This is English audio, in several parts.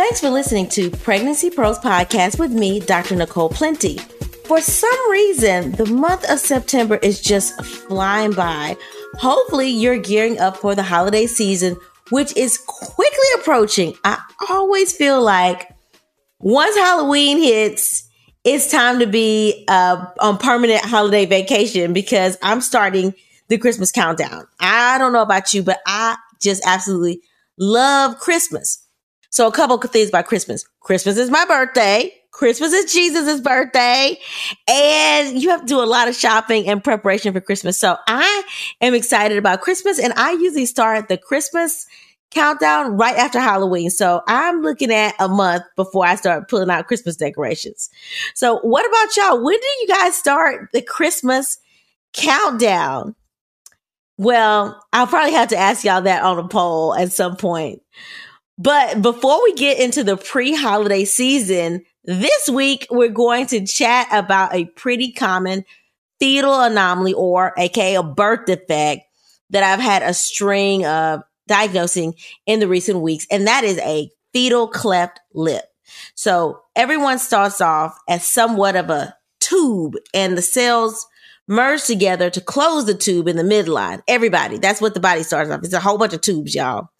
Thanks for listening to Pregnancy Pearls Podcast with me, Dr. Nicole Plenty. For some reason, the month of September is just flying by. Hopefully, you're gearing up for the holiday season, which is quickly approaching. I always feel like once Halloween hits, it's time to be uh, on permanent holiday vacation because I'm starting the Christmas countdown. I don't know about you, but I just absolutely love Christmas. So a couple of things about Christmas. Christmas is my birthday. Christmas is Jesus' birthday. And you have to do a lot of shopping and preparation for Christmas. So I am excited about Christmas and I usually start the Christmas countdown right after Halloween. So I'm looking at a month before I start pulling out Christmas decorations. So what about y'all? When do you guys start the Christmas countdown? Well, I'll probably have to ask y'all that on a poll at some point. But before we get into the pre holiday season, this week we're going to chat about a pretty common fetal anomaly or aka a birth defect that I've had a string of diagnosing in the recent weeks. And that is a fetal cleft lip. So everyone starts off as somewhat of a tube and the cells merge together to close the tube in the midline. Everybody, that's what the body starts off. It's a whole bunch of tubes, y'all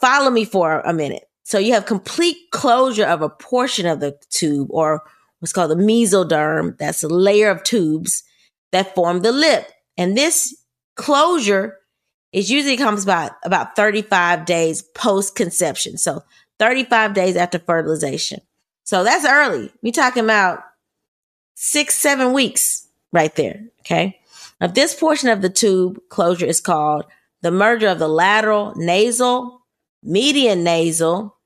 follow me for a minute. So you have complete closure of a portion of the tube or what's called the mesoderm. That's a layer of tubes that form the lip. And this closure is usually comes about about 35 days post conception. So 35 days after fertilization. So that's early. We're talking about six, seven weeks right there. Okay. Now, this portion of the tube closure is called the merger of the lateral nasal median nasal,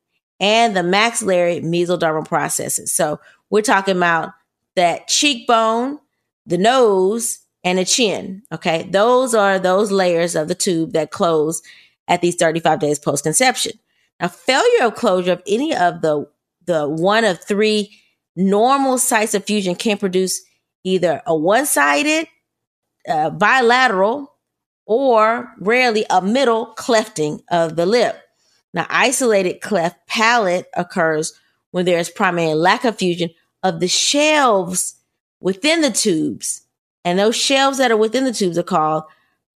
and the maxillary mesodermal processes. So we're talking about that cheekbone, the nose, and the chin. Okay. Those are those layers of the tube that close at these 35 days post conception. Now, failure of closure of any of the, the one of three normal sites of fusion can produce either a one sided, uh, bilateral, or rarely a middle clefting of the lip. Now, isolated cleft palate occurs when there is primary lack of fusion of the shelves within the tubes. And those shelves that are within the tubes are called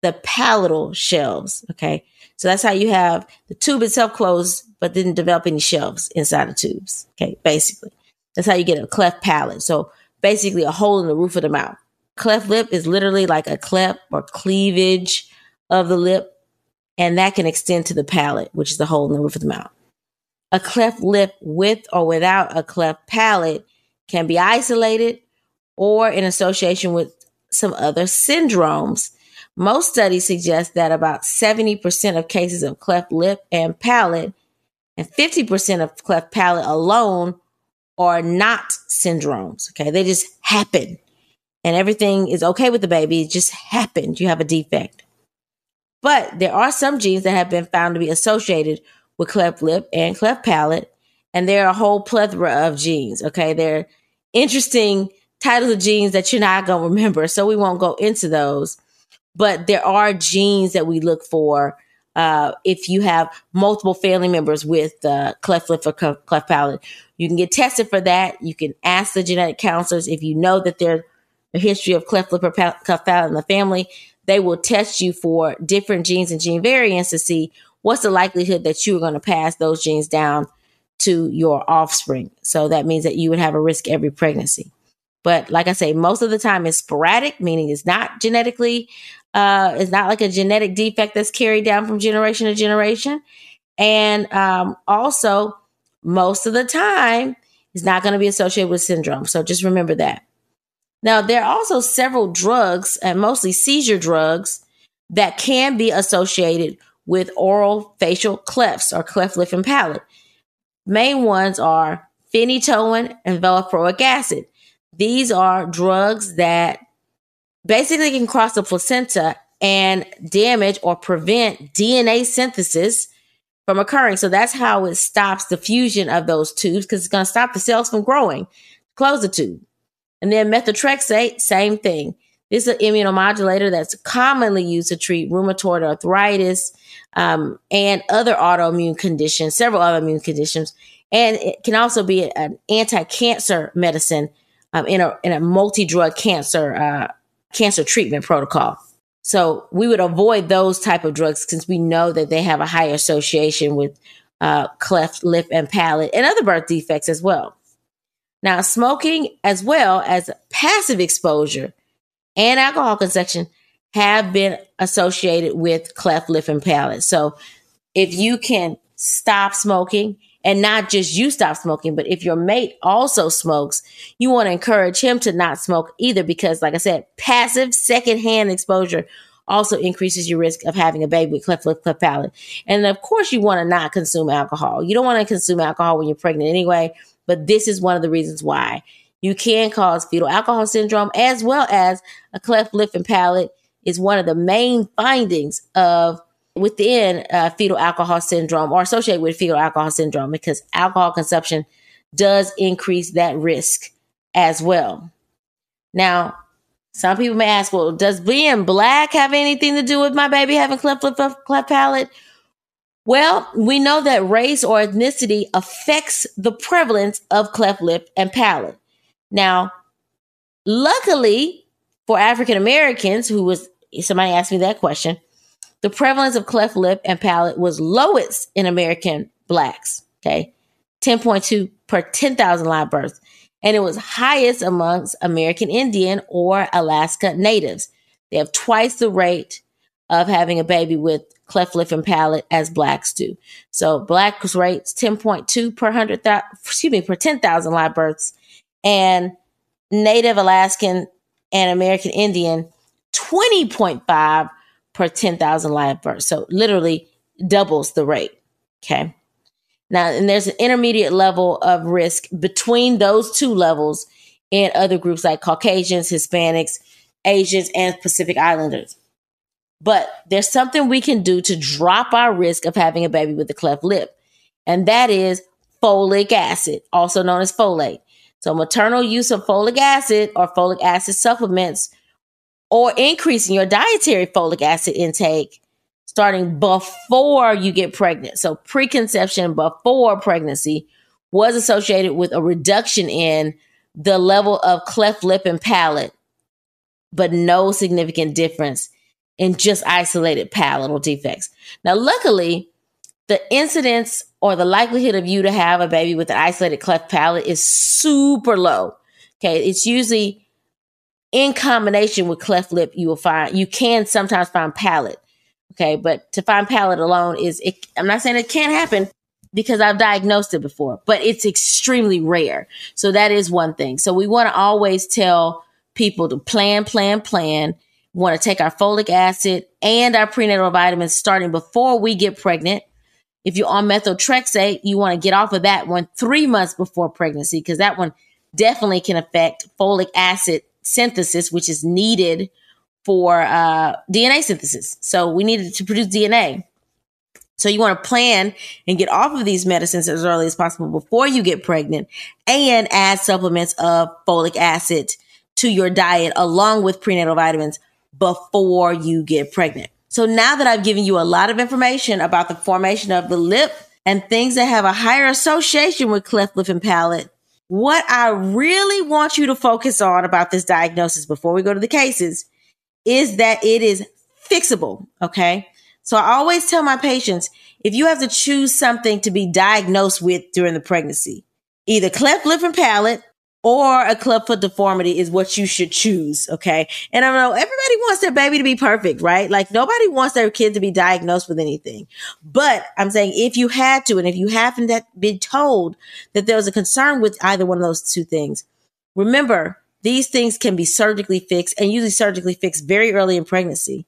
the palatal shelves. Okay. So that's how you have the tube itself closed, but didn't develop any shelves inside the tubes. Okay. Basically, that's how you get a cleft palate. So basically, a hole in the roof of the mouth. Cleft lip is literally like a cleft or cleavage of the lip and that can extend to the palate, which is the hole in the roof of the mouth. A cleft lip with or without a cleft palate can be isolated or in association with some other syndromes. Most studies suggest that about 70% of cases of cleft lip and palate and 50% of cleft palate alone are not syndromes. Okay. They just happen and everything is okay with the baby. It just happened. You have a defect. But there are some genes that have been found to be associated with cleft lip and cleft palate. And there are a whole plethora of genes. Okay. They're interesting titles of genes that you're not going to remember. So we won't go into those. But there are genes that we look for uh, if you have multiple family members with uh, cleft lip or cleft palate. You can get tested for that. You can ask the genetic counselors if you know that there's a history of cleft lip or cleft palate in the family they will test you for different genes and gene variants to see what's the likelihood that you're going to pass those genes down to your offspring. So that means that you would have a risk every pregnancy. But like I say, most of the time it's sporadic, meaning it's not genetically, uh, it's not like a genetic defect that's carried down from generation to generation. And um, also, most of the time, it's not going to be associated with syndrome. So just remember that. Now, there are also several drugs, and mostly seizure drugs, that can be associated with oral facial clefts or cleft lip and palate. Main ones are phenytoin and valproic acid. These are drugs that basically can cross the placenta and damage or prevent DNA synthesis from occurring. So that's how it stops the fusion of those tubes because it's going to stop the cells from growing. Close the tube. And then methotrexate, same thing. This is an immunomodulator that's commonly used to treat rheumatoid arthritis um, and other autoimmune conditions, several autoimmune conditions. And it can also be an anti-cancer medicine um, in a in a multi-drug cancer uh, cancer treatment protocol. So we would avoid those type of drugs since we know that they have a high association with uh, cleft lip and palate and other birth defects as well. Now, smoking as well as passive exposure and alcohol consumption have been associated with cleft lip and palate. So if you can stop smoking and not just you stop smoking, but if your mate also smokes, you want to encourage him to not smoke either because, like I said, passive secondhand exposure also increases your risk of having a baby with cleft lip, cleft palate. And of course, you want to not consume alcohol. You don't want to consume alcohol when you're pregnant anyway, but this is one of the reasons why. You can cause fetal alcohol syndrome as well as a cleft lip and palate is one of the main findings of within uh, fetal alcohol syndrome or associated with fetal alcohol syndrome because alcohol consumption does increase that risk as well. Now, some people may ask, well, does being black have anything to do with my baby having cleft lip, cleft palate? Well, we know that race or ethnicity affects the prevalence of cleft lip and palate. Now, luckily for African Americans, who was somebody asked me that question, the prevalence of cleft lip and palate was lowest in American blacks. Okay. 10.2 per 10,000 live births. And it was highest amongst American Indian or Alaska natives. They have twice the rate of having a baby with cleft lip and palate as blacks do. So blacks rates 10.2 per 100,000, excuse me, per 10,000 live births. And native Alaskan and American Indian 20.5 per 10,000 live births. So literally doubles the rate. Okay. Now, and there's an intermediate level of risk between those two levels in other groups like Caucasians, Hispanics, Asians, and Pacific Islanders. But there's something we can do to drop our risk of having a baby with a cleft lip, and that is folic acid, also known as folate. So, maternal use of folic acid or folic acid supplements or increasing your dietary folic acid intake starting before you get pregnant. So preconception before pregnancy was associated with a reduction in the level of cleft lip and palate, but no significant difference in just isolated palatal defects. Now, luckily, the incidence or the likelihood of you to have a baby with an isolated cleft palate is super low. Okay. It's usually in combination with cleft lip, you will find you can sometimes find palate. Okay, but to find palate alone is it, I'm not saying it can't happen because I've diagnosed it before, but it's extremely rare. So that is one thing. So we want to always tell people to plan, plan, plan. Want to take our folic acid and our prenatal vitamins starting before we get pregnant. If you're on methotrexate, you want to get off of that one three months before pregnancy because that one definitely can affect folic acid synthesis, which is needed for uh, DNA synthesis. So we needed to produce DNA. So you want to plan and get off of these medicines as early as possible before you get pregnant and add supplements of folic acid to your diet along with prenatal vitamins before you get pregnant. So now that I've given you a lot of information about the formation of the lip and things that have a higher association with cleft lip and palate, what I really want you to focus on about this diagnosis before we go to the cases is that it is fixable. Okay. So I always tell my patients, if you have to choose something to be diagnosed with during the pregnancy, either cleft lip and palate or a club foot deformity is what you should choose. Okay. And I know everybody wants their baby to be perfect, right? Like nobody wants their kid to be diagnosed with anything. But I'm saying if you had to, and if you haven't been told that there was a concern with either one of those two things, remember these things can be surgically fixed and usually surgically fixed very early in pregnancy.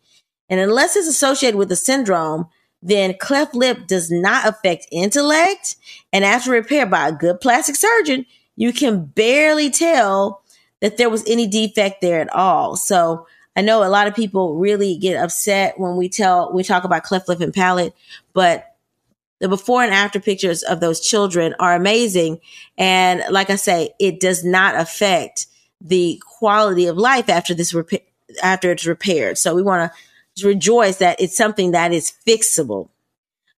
And unless it's associated with a syndrome, then cleft lip does not affect intellect. And after repair by a good plastic surgeon, you can barely tell that there was any defect there at all. So I know a lot of people really get upset when we tell, we talk about cleft lip and palate, but the before and after pictures of those children are amazing. And like I say, it does not affect the quality of life after this repair, after it's repaired. So we want to rejoice that it's something that is fixable.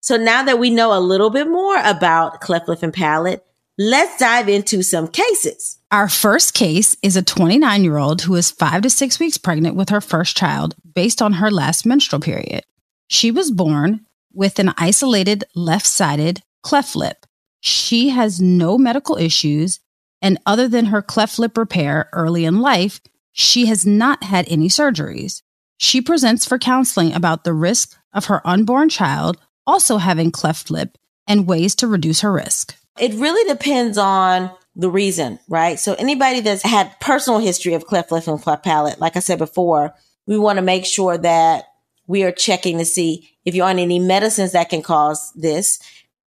So now that we know a little bit more about cleft lip and palate, Let's dive into some cases. Our first case is a 29 year old who is five to six weeks pregnant with her first child based on her last menstrual period. She was born with an isolated left sided cleft lip. She has no medical issues, and other than her cleft lip repair early in life, she has not had any surgeries. She presents for counseling about the risk of her unborn child also having cleft lip and ways to reduce her risk. It really depends on the reason, right? So anybody that's had personal history of cleft lip and cleft palate, like I said before, we want to make sure that we are checking to see if you're on any medicines that can cause this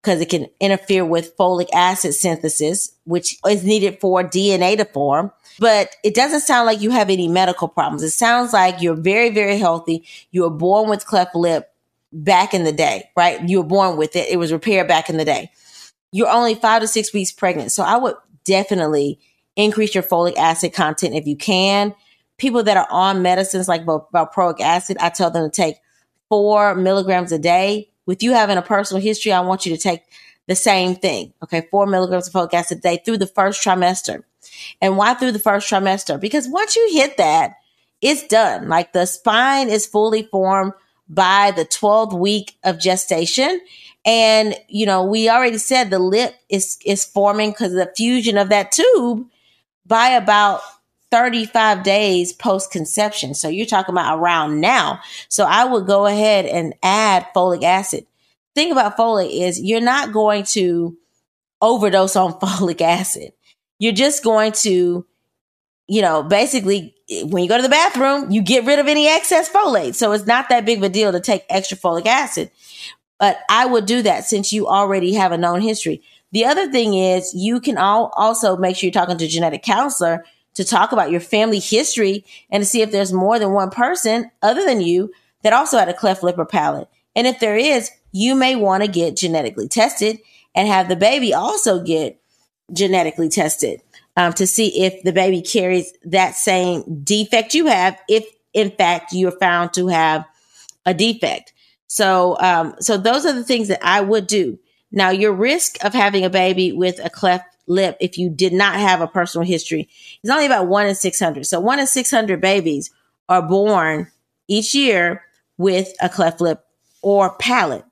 because it can interfere with folic acid synthesis, which is needed for DNA to form. But it doesn't sound like you have any medical problems. It sounds like you're very, very healthy. You were born with cleft lip back in the day, right? You were born with it. It was repaired back in the day you're only five to six weeks pregnant. So I would definitely increase your folic acid content if you can. People that are on medicines like valproic acid, I tell them to take four milligrams a day. With you having a personal history, I want you to take the same thing. Okay. Four milligrams of folic acid a day through the first trimester. And why through the first trimester? Because once you hit that, it's done. Like the spine is fully formed by the 12th week of gestation and, you know, we already said the lip is, is forming because of the fusion of that tube by about 35 days post conception. So you're talking about around now. So I would go ahead and add folic acid. Thing about folic is you're not going to overdose on folic acid. You're just going to, you know, basically when you go to the bathroom, you get rid of any excess folate. So it's not that big of a deal to take extra folic acid. But I would do that since you already have a known history. The other thing is you can all also make sure you're talking to a genetic counselor to talk about your family history and to see if there's more than one person other than you that also had a cleft lip or palate. And if there is, you may want to get genetically tested and have the baby also get genetically tested um, to see if the baby carries that same defect you have, if in fact you're found to have a defect. So, um, so those are the things that I would do. Now, your risk of having a baby with a cleft lip, if you did not have a personal history, is only about one in 600. So one in 600 babies are born each year with a cleft lip or palate.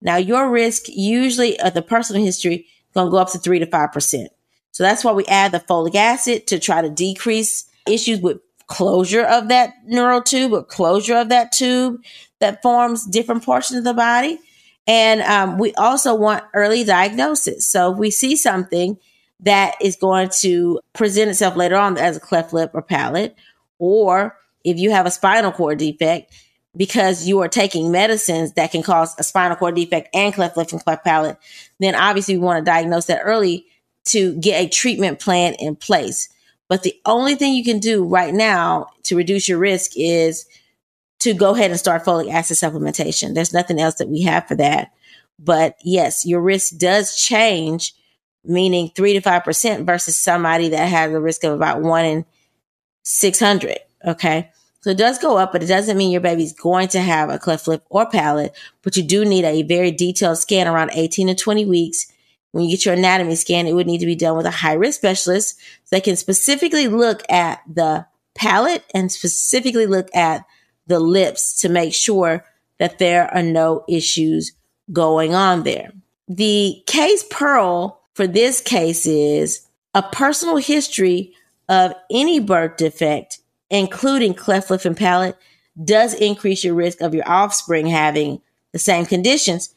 Now, your risk usually of the personal history is going to go up to three to 5%. So that's why we add the folic acid to try to decrease issues with closure of that neural tube or closure of that tube that forms different portions of the body. And um, we also want early diagnosis. So if we see something that is going to present itself later on as a cleft lip or palate, or if you have a spinal cord defect, because you are taking medicines that can cause a spinal cord defect and cleft lip and cleft palate, then obviously we want to diagnose that early to get a treatment plan in place. But the only thing you can do right now to reduce your risk is to go ahead and start folic acid supplementation. There's nothing else that we have for that. But yes, your risk does change, meaning three to 5% versus somebody that has a risk of about one in 600. Okay. So it does go up, but it doesn't mean your baby's going to have a cleft lip or palate, but you do need a very detailed scan around 18 to 20 weeks. When you get your anatomy scan, it would need to be done with a high risk specialist that can specifically look at the palate and specifically look at the lips to make sure that there are no issues going on there. The case pearl for this case is a personal history of any birth defect, including cleft lip and palate, does increase your risk of your offspring having the same conditions.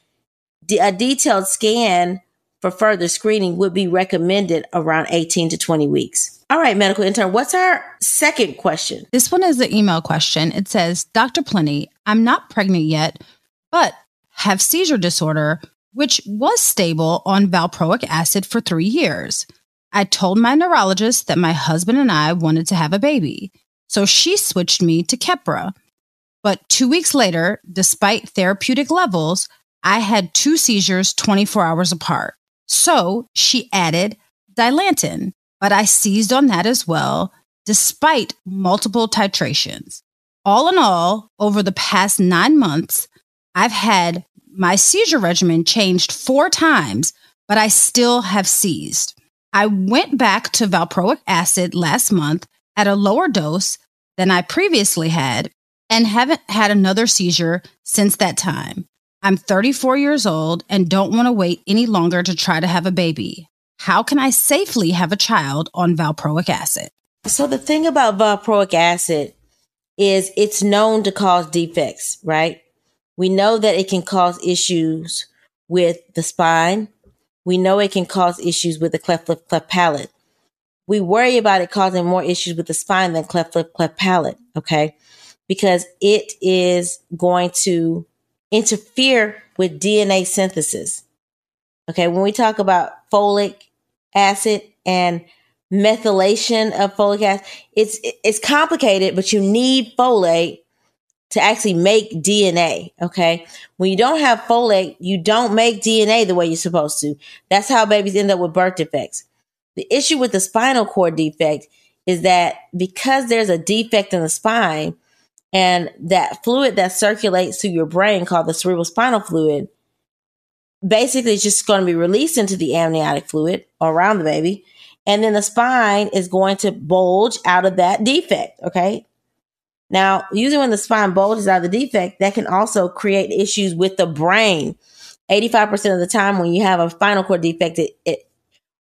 A detailed scan for further screening would be recommended around 18 to 20 weeks. All right, medical intern, what's our second question? This one is an email question. It says, Dr. Plenty, I'm not pregnant yet, but have seizure disorder, which was stable on valproic acid for three years. I told my neurologist that my husband and I wanted to have a baby, so she switched me to Keppra. But two weeks later, despite therapeutic levels, I had two seizures 24 hours apart. So she added Dilantin, but I seized on that as well, despite multiple titrations. All in all, over the past nine months, I've had my seizure regimen changed four times, but I still have seized. I went back to valproic acid last month at a lower dose than I previously had and haven't had another seizure since that time. I'm 34 years old and don't want to wait any longer to try to have a baby. How can I safely have a child on valproic acid? So, the thing about valproic acid is it's known to cause defects, right? We know that it can cause issues with the spine. We know it can cause issues with the cleft lip, cleft palate. We worry about it causing more issues with the spine than cleft lip, cleft palate, okay? Because it is going to interfere with DNA synthesis. Okay, when we talk about folic acid and methylation of folic acid, it's it's complicated, but you need folate to actually make DNA. Okay. When you don't have folate, you don't make DNA the way you're supposed to. That's how babies end up with birth defects. The issue with the spinal cord defect is that because there's a defect in the spine and that fluid that circulates through your brain called the cerebral spinal fluid, basically it's just going to be released into the amniotic fluid around the baby. And then the spine is going to bulge out of that defect. Okay. Now, usually when the spine bulges out of the defect, that can also create issues with the brain. 85% of the time when you have a spinal cord defect, it, it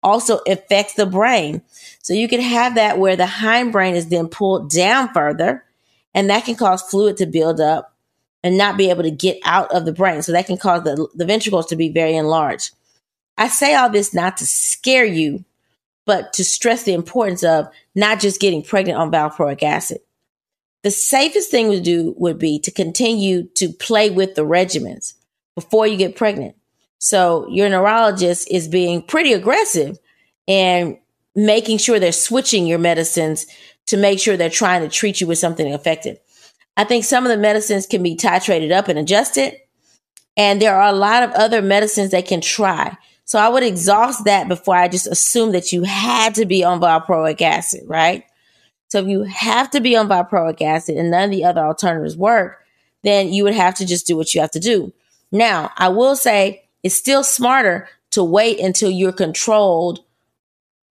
also affects the brain. So you can have that where the hindbrain is then pulled down further, and that can cause fluid to build up and not be able to get out of the brain. So that can cause the, the ventricles to be very enlarged. I say all this not to scare you, but to stress the importance of not just getting pregnant on valproic acid the safest thing to do would be to continue to play with the regimens before you get pregnant. So your neurologist is being pretty aggressive and making sure they're switching your medicines to make sure they're trying to treat you with something effective. I think some of the medicines can be titrated up and adjusted. And there are a lot of other medicines they can try. So I would exhaust that before I just assume that you had to be on valproic acid, right? So if you have to be on valproic acid and none of the other alternatives work, then you would have to just do what you have to do. Now, I will say it's still smarter to wait until you're controlled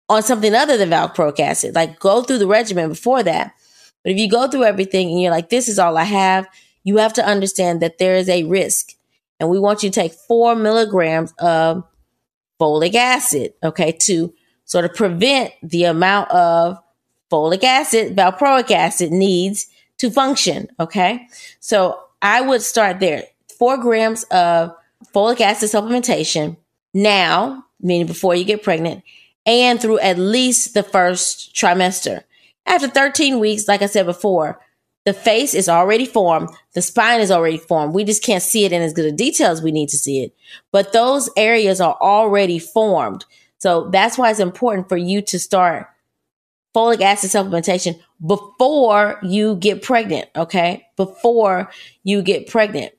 on something other than valproic acid. Like go through the regimen before that. But if you go through everything and you're like, this is all I have, you have to understand that there is a risk. And we want you to take four milligrams of folic acid, okay, to sort of prevent the amount of folic acid, valproic acid needs to function. Okay. So I would start there. Four grams of folic acid supplementation now, meaning before you get pregnant, and through at least the first trimester. After 13 weeks, like I said before, the face is already formed, the spine is already formed. We just can't see it in as good a detail as we need to see it. But those areas are already formed. So that's why it's important for you to start folic acid supplementation before you get pregnant. Okay. Before you get pregnant.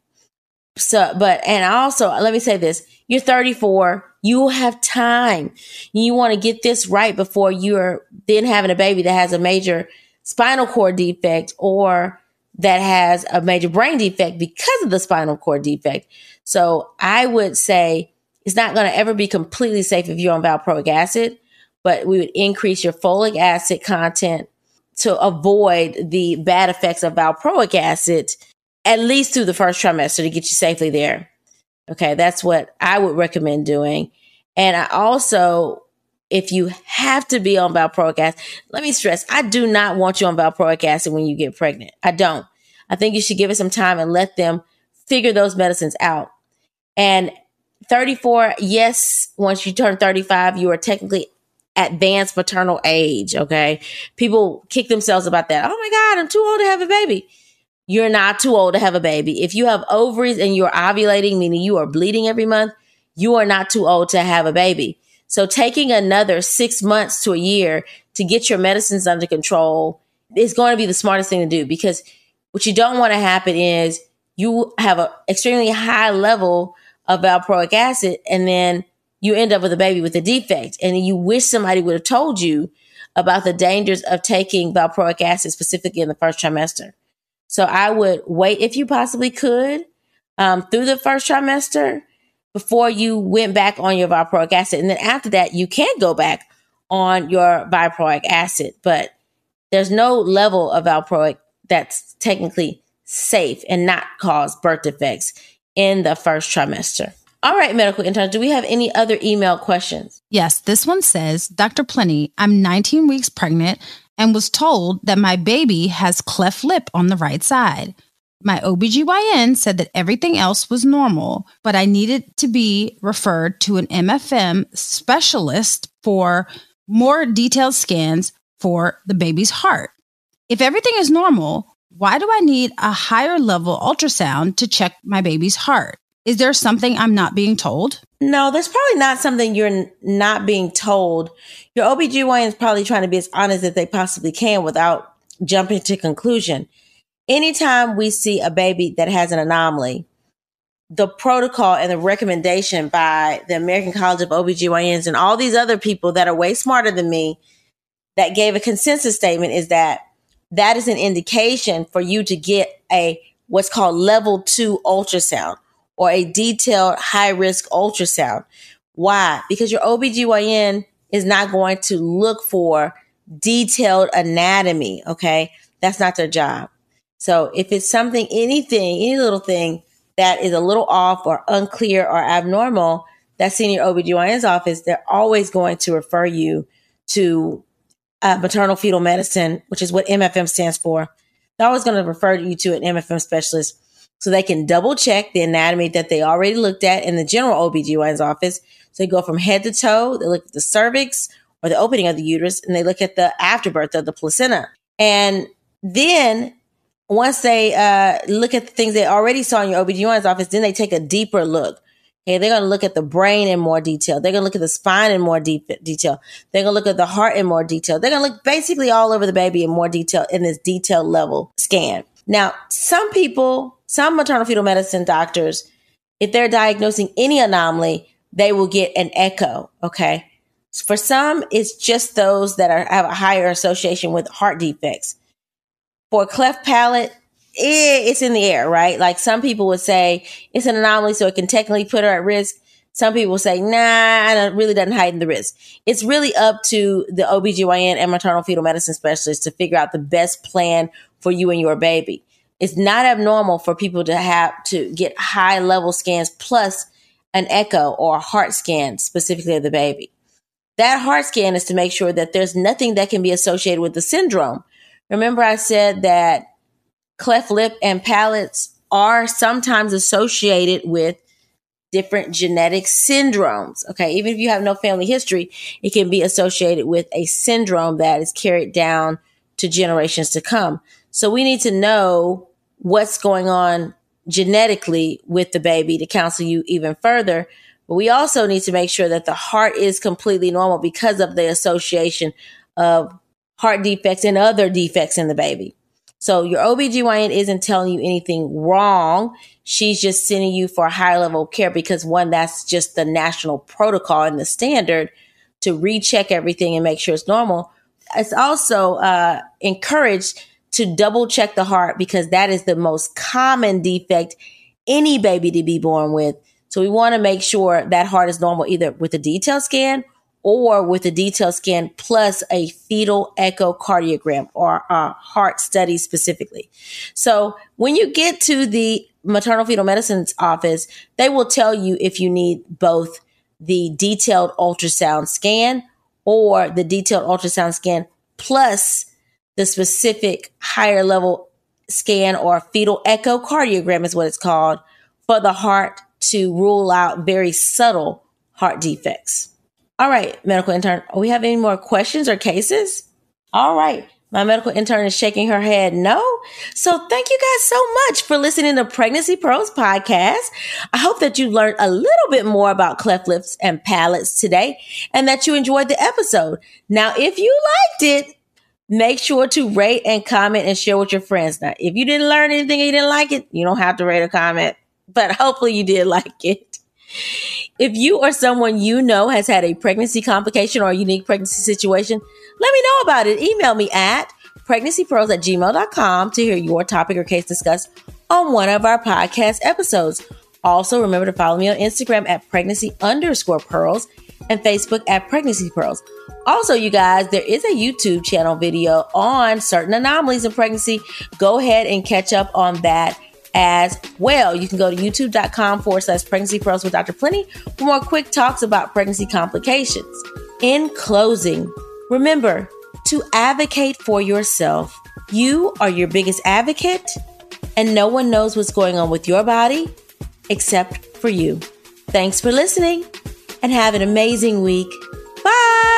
So, but, and also, let me say this you're 34, you have time. You want to get this right before you're then having a baby that has a major spinal cord defect or that has a major brain defect because of the spinal cord defect. So I would say it's not going to ever be completely safe if you're on valproic acid but we would increase your folic acid content to avoid the bad effects of valproic acid, at least through the first trimester to get you safely there. Okay, that's what I would recommend doing. And I also, if you have to be on valproic acid, let me stress, I do not want you on valproic acid when you get pregnant. I don't. I think you should give it some time and let them figure those medicines out. And 34, yes, once you turn 35, you are technically advanced maternal age. Okay. People kick themselves about that. Oh my God, I'm too old to have a baby. You're not too old to have a baby. If you have ovaries and you're ovulating, meaning you are bleeding every month, you are not too old to have a baby. So taking another six months to a year to get your medicines under control is going to be the smartest thing to do because what you don't want to happen is you have an extremely high level of valproic acid and then you end up with a baby with a defect and you wish somebody would have told you about the dangers of taking valproic acid specifically in the first trimester. So I would wait if you possibly could um, through the first trimester before you went back on your valproic acid. And then after that, you can go back on your valproic acid, but there's no level of valproic that's technically safe and not cause birth defects in the first trimester. All right, medical intern, do we have any other email questions? Yes, this one says, Dr. Plenty, I'm 19 weeks pregnant and was told that my baby has cleft lip on the right side. My OBGYN said that everything else was normal, but I needed to be referred to an MFM specialist for more detailed scans for the baby's heart. If everything is normal, why do I need a higher level ultrasound to check my baby's heart? Is there something I'm not being told? No, there's probably not something you're not being told. Your OBGYN is probably trying to be as honest as they possibly can without jumping to conclusion. Anytime we see a baby that has an anomaly, the protocol and the recommendation by the American College of OBGYNs and all these other people that are way smarter than me that gave a consensus statement is that that is an indication for you to get a what's called level two ultrasound or a detailed high risk ultrasound. Why? Because your OBGYN is not going to look for detailed anatomy. Okay. That's not their job. So if it's something, anything, any little thing that is a little off or unclear or abnormal, that's in your OBGYN's office, they're always going to refer you to uh, maternal fetal medicine, which is what MFM stands for. They're always going to refer you to an MFM specialist so they can double check the anatomy that they already looked at in the general OBGYN's office. So they go from head to toe, they look at the cervix or the opening of the uterus, and they look at the afterbirth of the placenta. And then once they uh, look at the things they already saw in your OBGYN's office, then they take a deeper look. Okay, they're going to look at the brain in more detail. They're going to look at the spine in more deep detail. They're going to look at the heart in more detail. They're going to look basically all over the baby in more detail in this detailed level scan. Now, some people, some maternal fetal medicine doctors, if they're diagnosing any anomaly, they will get an echo. Okay. For some, it's just those that are, have a higher association with heart defects. For cleft palate, eh, it's in the air, right? Like some people would say it's an anomaly, so it can technically put her at risk. Some people say, nah, it really doesn't heighten the risk. It's really up to the OBGYN and maternal fetal medicine specialist to figure out the best plan for you and your baby. It's not abnormal for people to have to get high level scans plus an echo or a heart scan specifically of the baby. That heart scan is to make sure that there's nothing that can be associated with the syndrome. Remember, I said that cleft lip and palates are sometimes associated with different genetic syndromes. Okay. Even if you have no family history, it can be associated with a syndrome that is carried down to generations to come. So we need to know what's going on genetically with the baby to counsel you even further. But we also need to make sure that the heart is completely normal because of the association of heart defects and other defects in the baby. So your OBGYN isn't telling you anything wrong. She's just sending you for a higher level of care because one, that's just the national protocol and the standard to recheck everything and make sure it's normal. It's also uh, encouraged to double check the heart because that is the most common defect any baby to be born with. So we want to make sure that heart is normal either with a detailed scan or with a detailed scan plus a fetal echocardiogram or a heart study specifically. So when you get to the maternal fetal medicine's office, they will tell you if you need both the detailed ultrasound scan or the detailed ultrasound scan plus the specific higher level scan or fetal echocardiogram is what it's called for the heart to rule out very subtle heart defects. All right, medical intern, we have any more questions or cases? All right. My medical intern is shaking her head no. So thank you guys so much for listening to Pregnancy Pearls podcast. I hope that you learned a little bit more about cleft lips and palates today and that you enjoyed the episode. Now, if you liked it, make sure to rate and comment and share with your friends. Now, if you didn't learn anything and you didn't like it, you don't have to rate or comment, but hopefully you did like it. If you or someone you know has had a pregnancy complication or a unique pregnancy situation, let me know about it. Email me at pregnancypros at gmail.com to hear your topic or case discussed on one of our podcast episodes. Also, remember to follow me on Instagram at pregnancy underscore pearls and Facebook at pregnancy pearls. Also, you guys, there is a YouTube channel video on certain anomalies in pregnancy. Go ahead and catch up on that as well. You can go to youtube.com forward slash pregnancy pearls with Dr. Plenty for more quick talks about pregnancy complications. In closing, remember to advocate for yourself. You are your biggest advocate, and no one knows what's going on with your body except for you. Thanks for listening and have an amazing week. Bye.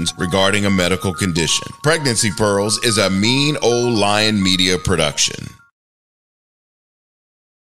questions regarding a medical condition. Pregnancy Pearls is a mean old lion media production.